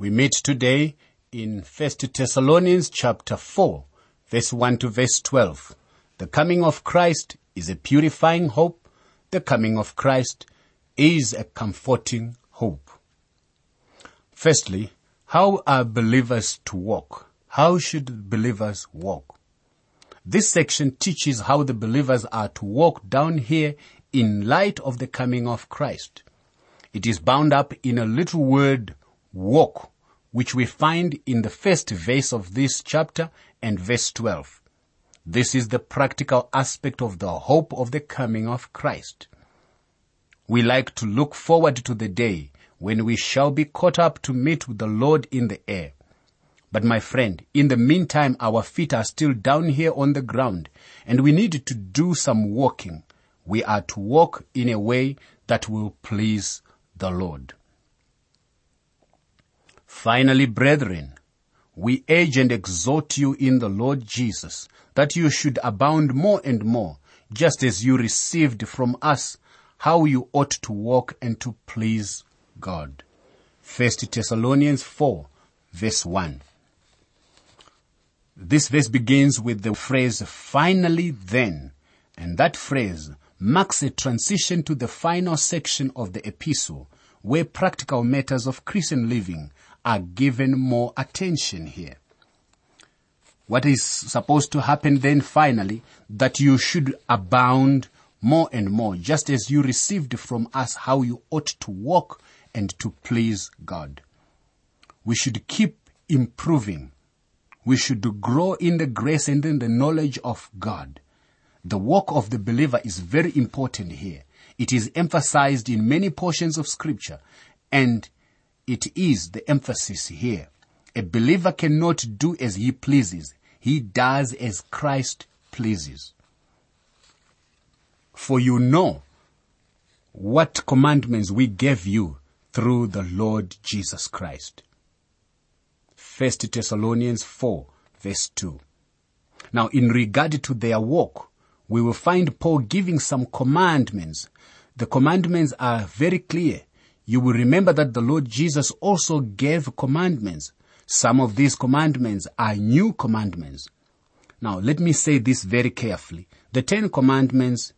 We meet today in 1 Thessalonians chapter 4, verse 1 to verse 12. The coming of Christ is a purifying hope. The coming of Christ is a comforting hope. Firstly, how are believers to walk? How should believers walk? This section teaches how the believers are to walk down here in light of the coming of Christ. It is bound up in a little word, walk, which we find in the first verse of this chapter and verse 12. This is the practical aspect of the hope of the coming of Christ. We like to look forward to the day when we shall be caught up to meet with the Lord in the air. But my friend, in the meantime, our feet are still down here on the ground and we need to do some walking. We are to walk in a way that will please the Lord. Finally, brethren, we urge and exhort you in the Lord Jesus that you should abound more and more, just as you received from us how you ought to walk and to please God. 1 Thessalonians 4 verse 1. This verse begins with the phrase finally then, and that phrase marks a transition to the final section of the epistle where practical matters of Christian living are given more attention here. What is supposed to happen then finally, that you should abound more and more, just as you received from us how you ought to walk and to please God. We should keep improving. We should grow in the grace and in the knowledge of God. The walk of the believer is very important here. It is emphasized in many portions of scripture and it is the emphasis here. A believer cannot do as he pleases. He does as Christ pleases. For you know what commandments we gave you through the Lord Jesus Christ. 1 Thessalonians 4 verse 2. Now in regard to their walk, we will find Paul giving some commandments. The commandments are very clear. You will remember that the Lord Jesus also gave commandments. Some of these commandments are new commandments. Now let me say this very carefully. The Ten Commandments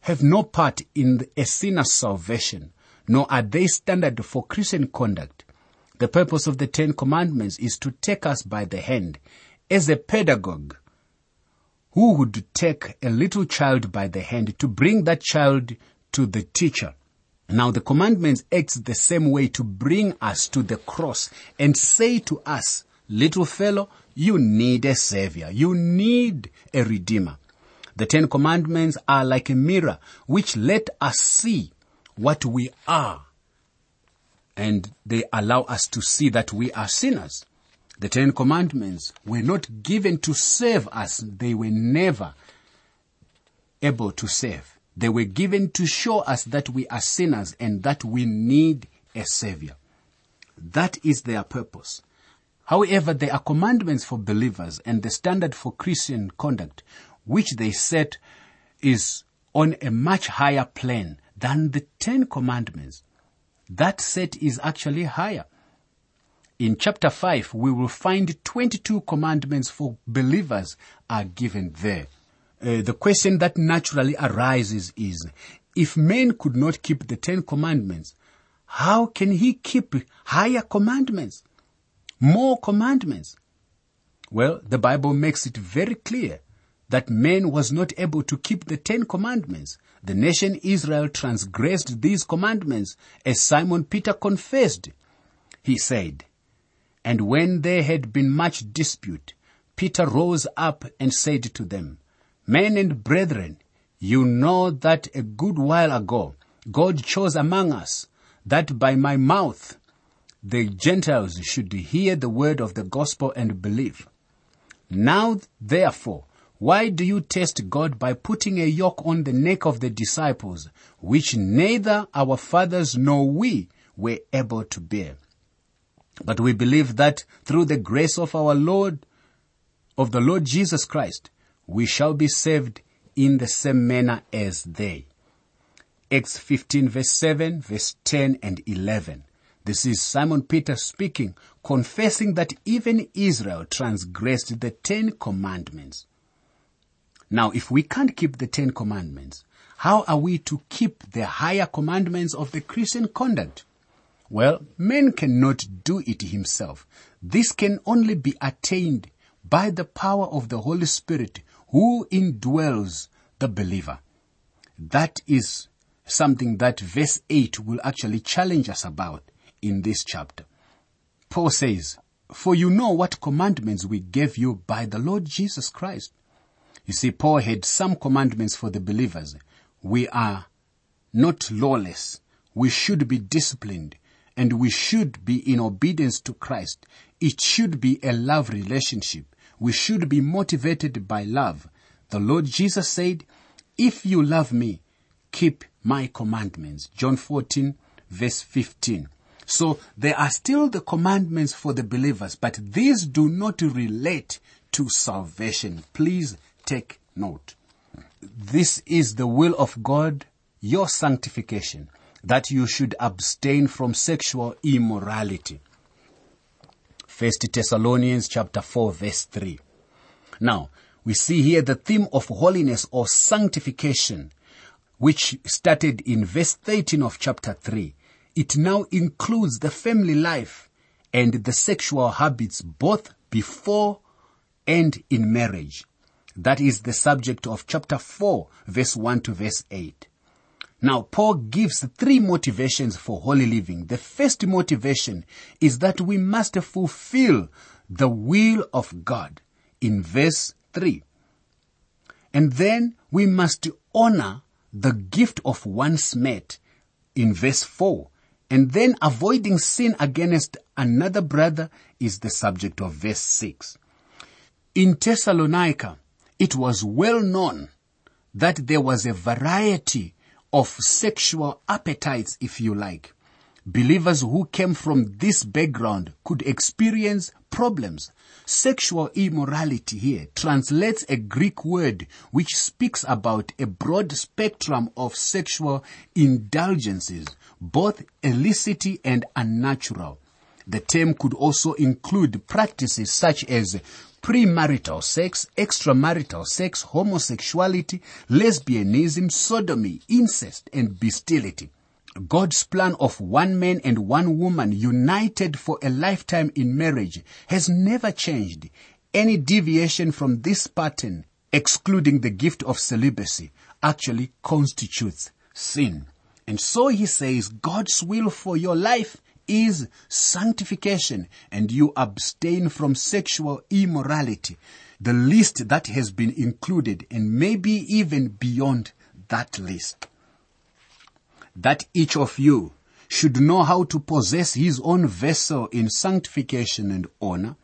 have no part in a sinner's salvation nor are they standard for Christian conduct. The purpose of the Ten Commandments is to take us by the hand as a pedagogue who would take a little child by the hand to bring that child to the teacher. Now the commandments act the same way to bring us to the cross and say to us, little fellow, you need a savior. You need a redeemer. The Ten Commandments are like a mirror which let us see what we are. And they allow us to see that we are sinners. The Ten Commandments were not given to save us. They were never able to save. They were given to show us that we are sinners and that we need a savior. That is their purpose. However, there are commandments for believers and the standard for Christian conduct, which they set is on a much higher plane than the Ten Commandments. That set is actually higher. In chapter 5, we will find 22 commandments for believers are given there. Uh, the question that naturally arises is, if man could not keep the Ten Commandments, how can he keep higher commandments? More commandments? Well, the Bible makes it very clear that man was not able to keep the Ten Commandments. The nation Israel transgressed these commandments as Simon Peter confessed. He said, And when there had been much dispute, Peter rose up and said to them, Men and brethren, you know that a good while ago God chose among us that by my mouth the Gentiles should hear the word of the gospel and believe. Now therefore, why do you test God by putting a yoke on the neck of the disciples, which neither our fathers nor we were able to bear? But we believe that through the grace of our Lord, of the Lord Jesus Christ, we shall be saved in the same manner as they. Acts 15 verse 7, verse 10 and 11. This is Simon Peter speaking, confessing that even Israel transgressed the Ten Commandments. Now, if we can't keep the Ten Commandments, how are we to keep the higher commandments of the Christian conduct? Well, man cannot do it himself. This can only be attained by the power of the Holy Spirit who indwells the believer. That is something that verse 8 will actually challenge us about in this chapter. Paul says, For you know what commandments we gave you by the Lord Jesus Christ. You see, Paul had some commandments for the believers. We are not lawless. We should be disciplined and we should be in obedience to Christ. It should be a love relationship. We should be motivated by love. The Lord Jesus said, if you love me, keep my commandments. John 14 verse 15. So there are still the commandments for the believers, but these do not relate to salvation. Please take note. This is the will of God, your sanctification, that you should abstain from sexual immorality. First Thessalonians chapter 4 verse 3. Now, we see here the theme of holiness or sanctification, which started in verse 13 of chapter 3 it now includes the family life and the sexual habits both before and in marriage. That is the subject of chapter 4 verse 1 to verse 8. Now, Paul gives three motivations for holy living. The first motivation is that we must fulfill the will of God in verse 3. And then we must honor the gift of one's mate in verse 4. And then avoiding sin against another brother is the subject of verse 6. In Thessalonica, it was well known that there was a variety of sexual appetites, if you like. Believers who came from this background could experience problems. Sexual immorality here translates a Greek word which speaks about a broad spectrum of sexual indulgences, both illicit and unnatural. The term could also include practices such as premarital sex, extramarital sex, homosexuality, lesbianism, sodomy, incest, and bestiality. God's plan of one man and one woman united for a lifetime in marriage has never changed. Any deviation from this pattern, excluding the gift of celibacy, actually constitutes sin. And so he says God's will for your life is sanctification and you abstain from sexual immorality. The list that has been included and maybe even beyond that list that each of you should know how to possess his own vessel in sanctification and honor,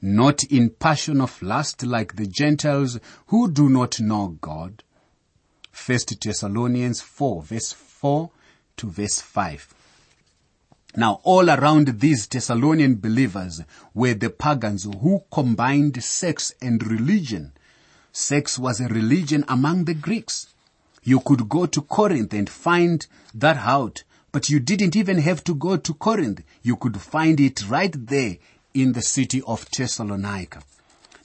not in passion of lust like the Gentiles who do not know God. 1 Thessalonians 4 verse 4 to verse 5. Now all around these Thessalonian believers were the pagans who combined sex and religion. Sex was a religion among the Greeks. You could go to Corinth and find that out, but you didn't even have to go to Corinth. You could find it right there in the city of Thessalonica.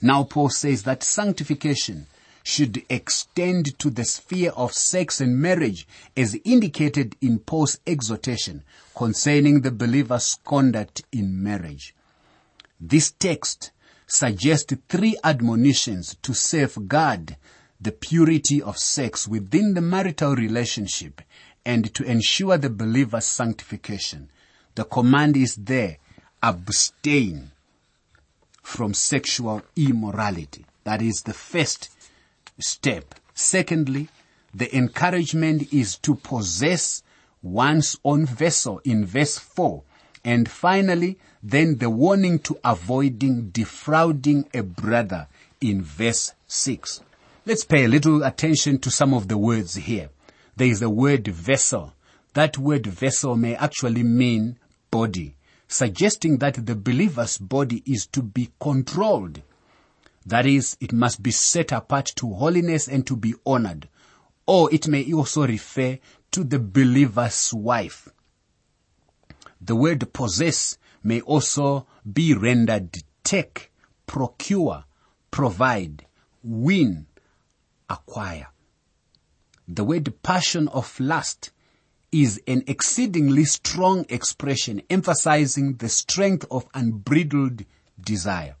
Now Paul says that sanctification should extend to the sphere of sex and marriage as indicated in Paul's exhortation concerning the believer's conduct in marriage. This text suggests three admonitions to safeguard the purity of sex within the marital relationship and to ensure the believer's sanctification. The command is there, abstain from sexual immorality. That is the first step. Secondly, the encouragement is to possess one's own vessel in verse 4. And finally, then the warning to avoiding defrauding a brother in verse 6. Let's pay a little attention to some of the words here. There is the word vessel. That word vessel may actually mean body, suggesting that the believer's body is to be controlled. That is, it must be set apart to holiness and to be honored. Or it may also refer to the believer's wife. The word possess may also be rendered take, procure, provide, win, acquire. The word passion of lust is an exceedingly strong expression emphasizing the strength of unbridled desire.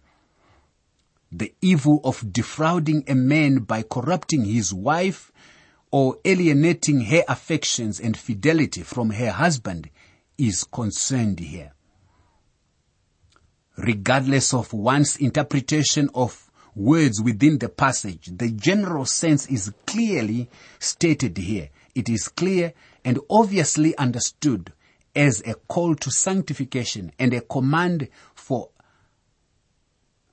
The evil of defrauding a man by corrupting his wife or alienating her affections and fidelity from her husband is concerned here. Regardless of one's interpretation of words within the passage, the general sense is clearly stated here. It is clear and obviously understood as a call to sanctification and a command for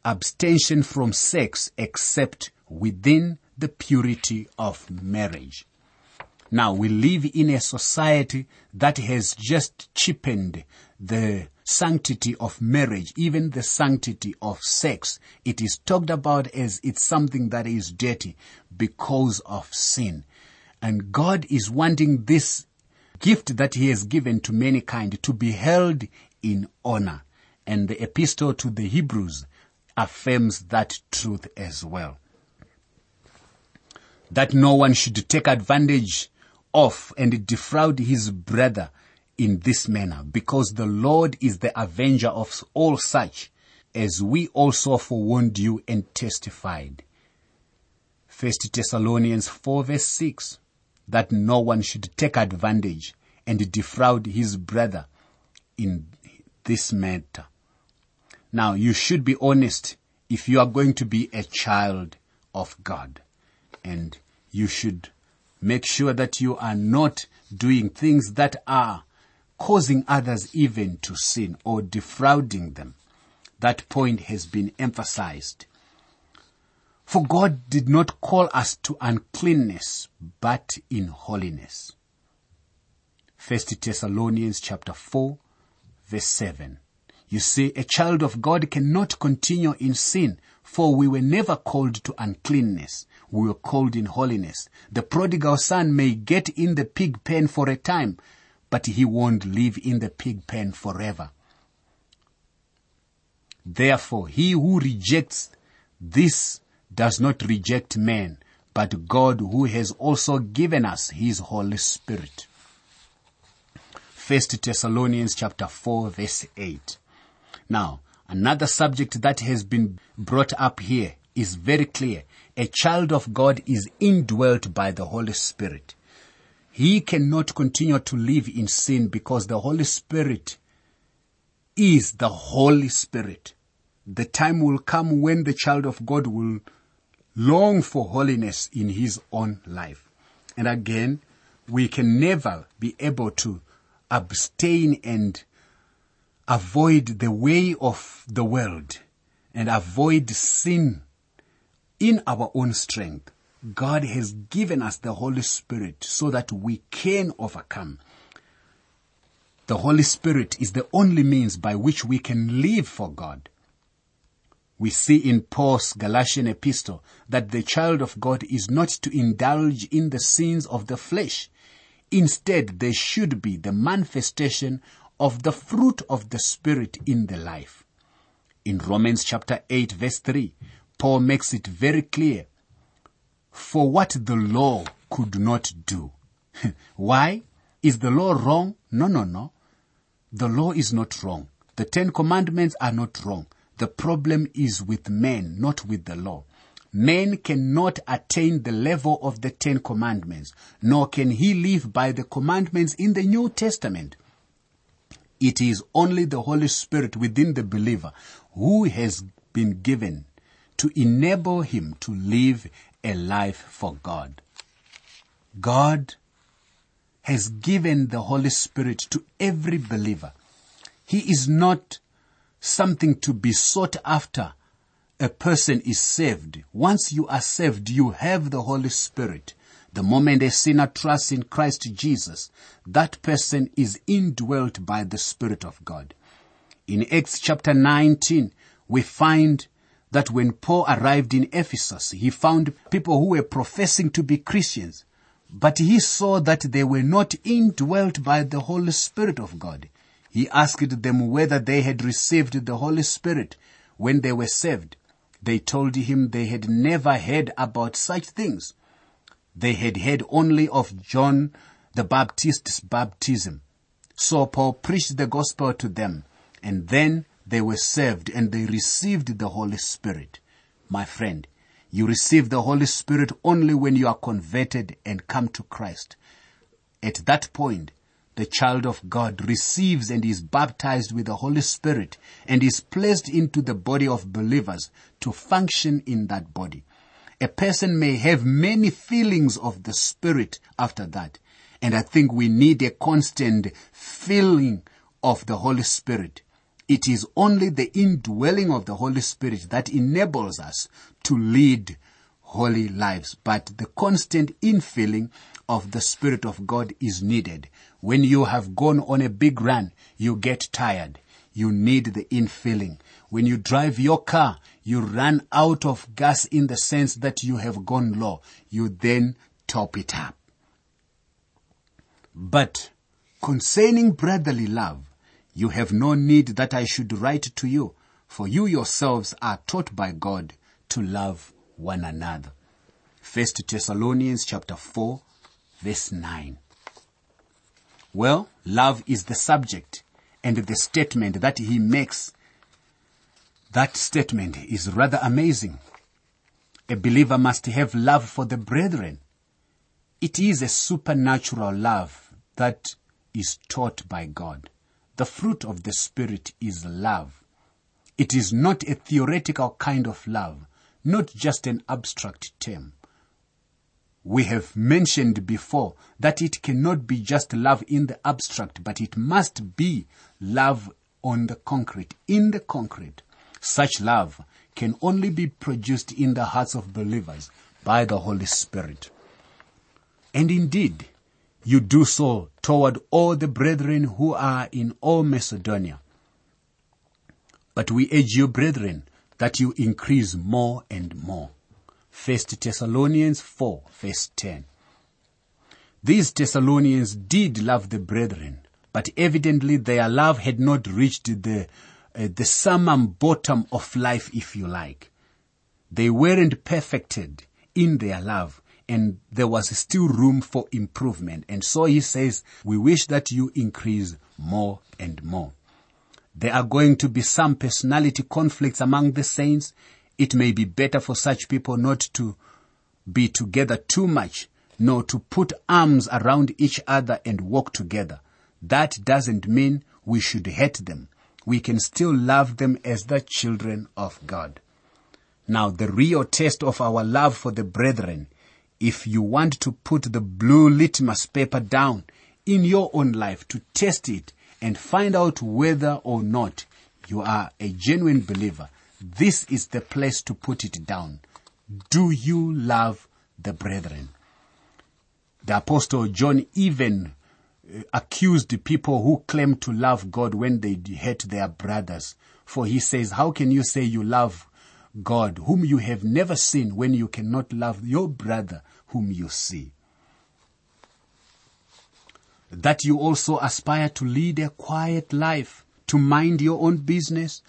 abstention from sex except within the purity of marriage. Now we live in a society that has just cheapened the sanctity of marriage, even the sanctity of sex. It is talked about as it's something that is dirty because of sin. And God is wanting this gift that he has given to mankind to be held in honor. And the epistle to the Hebrews affirms that truth as well. That no one should take advantage of and defraud his brother in this manner, because the Lord is the avenger of all such, as we also forewarned you and testified. First Thessalonians 4 verse 6, that no one should take advantage and defraud his brother in this matter. Now, you should be honest if you are going to be a child of God. And you should make sure that you are not doing things that are causing others even to sin or defrauding them. That point has been emphasized. For God did not call us to uncleanness, but in holiness. First Thessalonians chapter 4 verse 7. You see, a child of God cannot continue in sin, for we were never called to uncleanness. We were called in holiness. The prodigal son may get in the pig pen for a time, but he won't live in the pig pen forever. Therefore, he who rejects this does not reject man, but God who has also given us his Holy Spirit. First Thessalonians chapter 4 verse 8. Now, another subject that has been brought up here is very clear. A child of God is indwelt by the Holy Spirit. He cannot continue to live in sin because the Holy Spirit is the Holy Spirit. The time will come when the child of God will long for holiness in his own life. And again, we can never be able to abstain and avoid the way of the world and avoid sin in our own strength. God has given us the Holy Spirit so that we can overcome. The Holy Spirit is the only means by which we can live for God. We see in Paul's Galatian epistle that the child of God is not to indulge in the sins of the flesh. Instead, there should be the manifestation of the fruit of the Spirit in the life. In Romans chapter 8 verse 3, Paul makes it very clear. For what the law could not do. Why? Is the law wrong? No, no, no. The law is not wrong. The Ten Commandments are not wrong. The problem is with men, not with the law. Man cannot attain the level of the Ten Commandments, nor can he live by the commandments in the New Testament. It is only the Holy Spirit within the believer who has been given to enable him to live a life for God. God has given the Holy Spirit to every believer. He is not something to be sought after a person is saved. Once you are saved, you have the Holy Spirit. The moment a sinner trusts in Christ Jesus, that person is indwelt by the Spirit of God. In Acts chapter 19, we find that when Paul arrived in Ephesus, he found people who were professing to be Christians, but he saw that they were not indwelt by the Holy Spirit of God. He asked them whether they had received the Holy Spirit when they were saved. They told him they had never heard about such things. They had heard only of John the Baptist's baptism. So Paul preached the gospel to them and then they were saved and they received the Holy Spirit. My friend, you receive the Holy Spirit only when you are converted and come to Christ. At that point, the child of God receives and is baptized with the Holy Spirit and is placed into the body of believers to function in that body. A person may have many feelings of the Spirit after that. And I think we need a constant feeling of the Holy Spirit. It is only the indwelling of the Holy Spirit that enables us to lead holy lives. But the constant infilling of the Spirit of God is needed. When you have gone on a big run, you get tired. You need the infilling. When you drive your car, you run out of gas in the sense that you have gone low. You then top it up. But concerning brotherly love, you have no need that I should write to you, for you yourselves are taught by God to love one another. First Thessalonians chapter 4 verse 9. Well, love is the subject and the statement that he makes. That statement is rather amazing. A believer must have love for the brethren. It is a supernatural love that is taught by God. The fruit of the Spirit is love. It is not a theoretical kind of love, not just an abstract term. We have mentioned before that it cannot be just love in the abstract, but it must be love on the concrete, in the concrete. Such love can only be produced in the hearts of believers by the Holy Spirit. And indeed, you do so toward all the brethren who are in all Macedonia. But we urge you, brethren, that you increase more and more. First Thessalonians 4 verse 10. These Thessalonians did love the brethren, but evidently their love had not reached the, uh, the summum bonum of life, if you like. They weren't perfected in their love and there was still room for improvement. And so he says, we wish that you increase more and more. There are going to be some personality conflicts among the saints it may be better for such people not to be together too much, nor to put arms around each other and walk together. That doesn't mean we should hate them. We can still love them as the children of God. Now, the real test of our love for the brethren, if you want to put the blue litmus paper down in your own life to test it and find out whether or not you are a genuine believer, this is the place to put it down. Do you love the brethren? The apostle John even uh, accused people who claim to love God when they hate their brothers. For he says, how can you say you love God whom you have never seen when you cannot love your brother whom you see? That you also aspire to lead a quiet life, to mind your own business,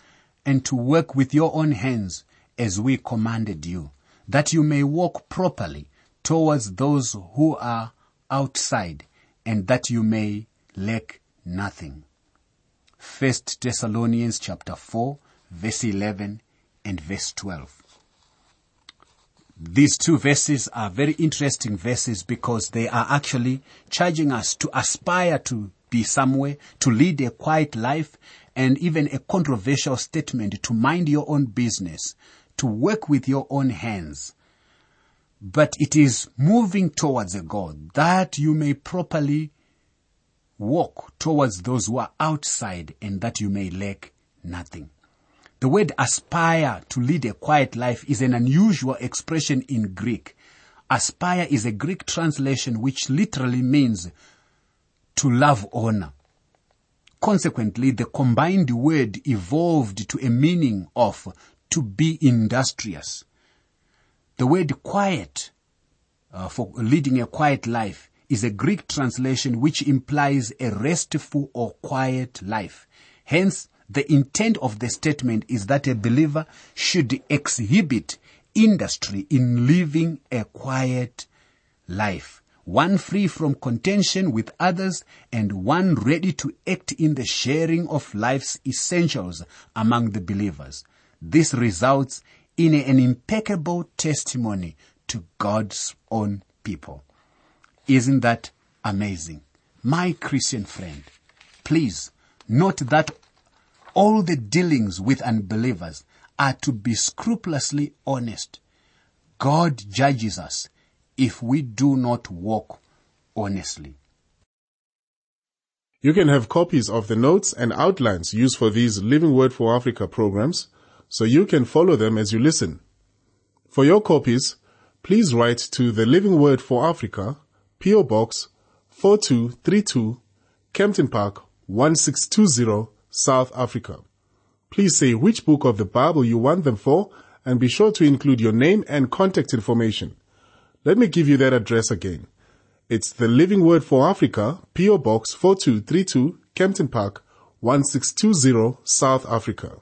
and to work with your own hands as we commanded you, that you may walk properly towards those who are outside and that you may lack nothing. First Thessalonians chapter 4 verse 11 and verse 12. These two verses are very interesting verses because they are actually charging us to aspire to be somewhere, to lead a quiet life, and even a controversial statement to mind your own business, to work with your own hands. But it is moving towards a goal that you may properly walk towards those who are outside and that you may lack nothing. The word aspire to lead a quiet life is an unusual expression in Greek. Aspire is a Greek translation which literally means to love honor. Consequently, the combined word evolved to a meaning of to be industrious. The word quiet uh, for leading a quiet life is a Greek translation which implies a restful or quiet life. Hence, the intent of the statement is that a believer should exhibit industry in living a quiet life, one free from contention with others and one ready to act in the sharing of life's essentials among the believers. This results in an impeccable testimony to God's own people. Isn't that amazing? My Christian friend, please note that all the dealings with unbelievers are to be scrupulously honest. God judges us if we do not walk honestly. You can have copies of the notes and outlines used for these Living Word for Africa programs so you can follow them as you listen. For your copies, please write to the Living Word for Africa, PO Box 4232, Kempton Park 1620, South Africa. Please say which book of the Bible you want them for and be sure to include your name and contact information. Let me give you that address again. It's the Living Word for Africa, PO Box 4232, Kempton Park 1620, South Africa.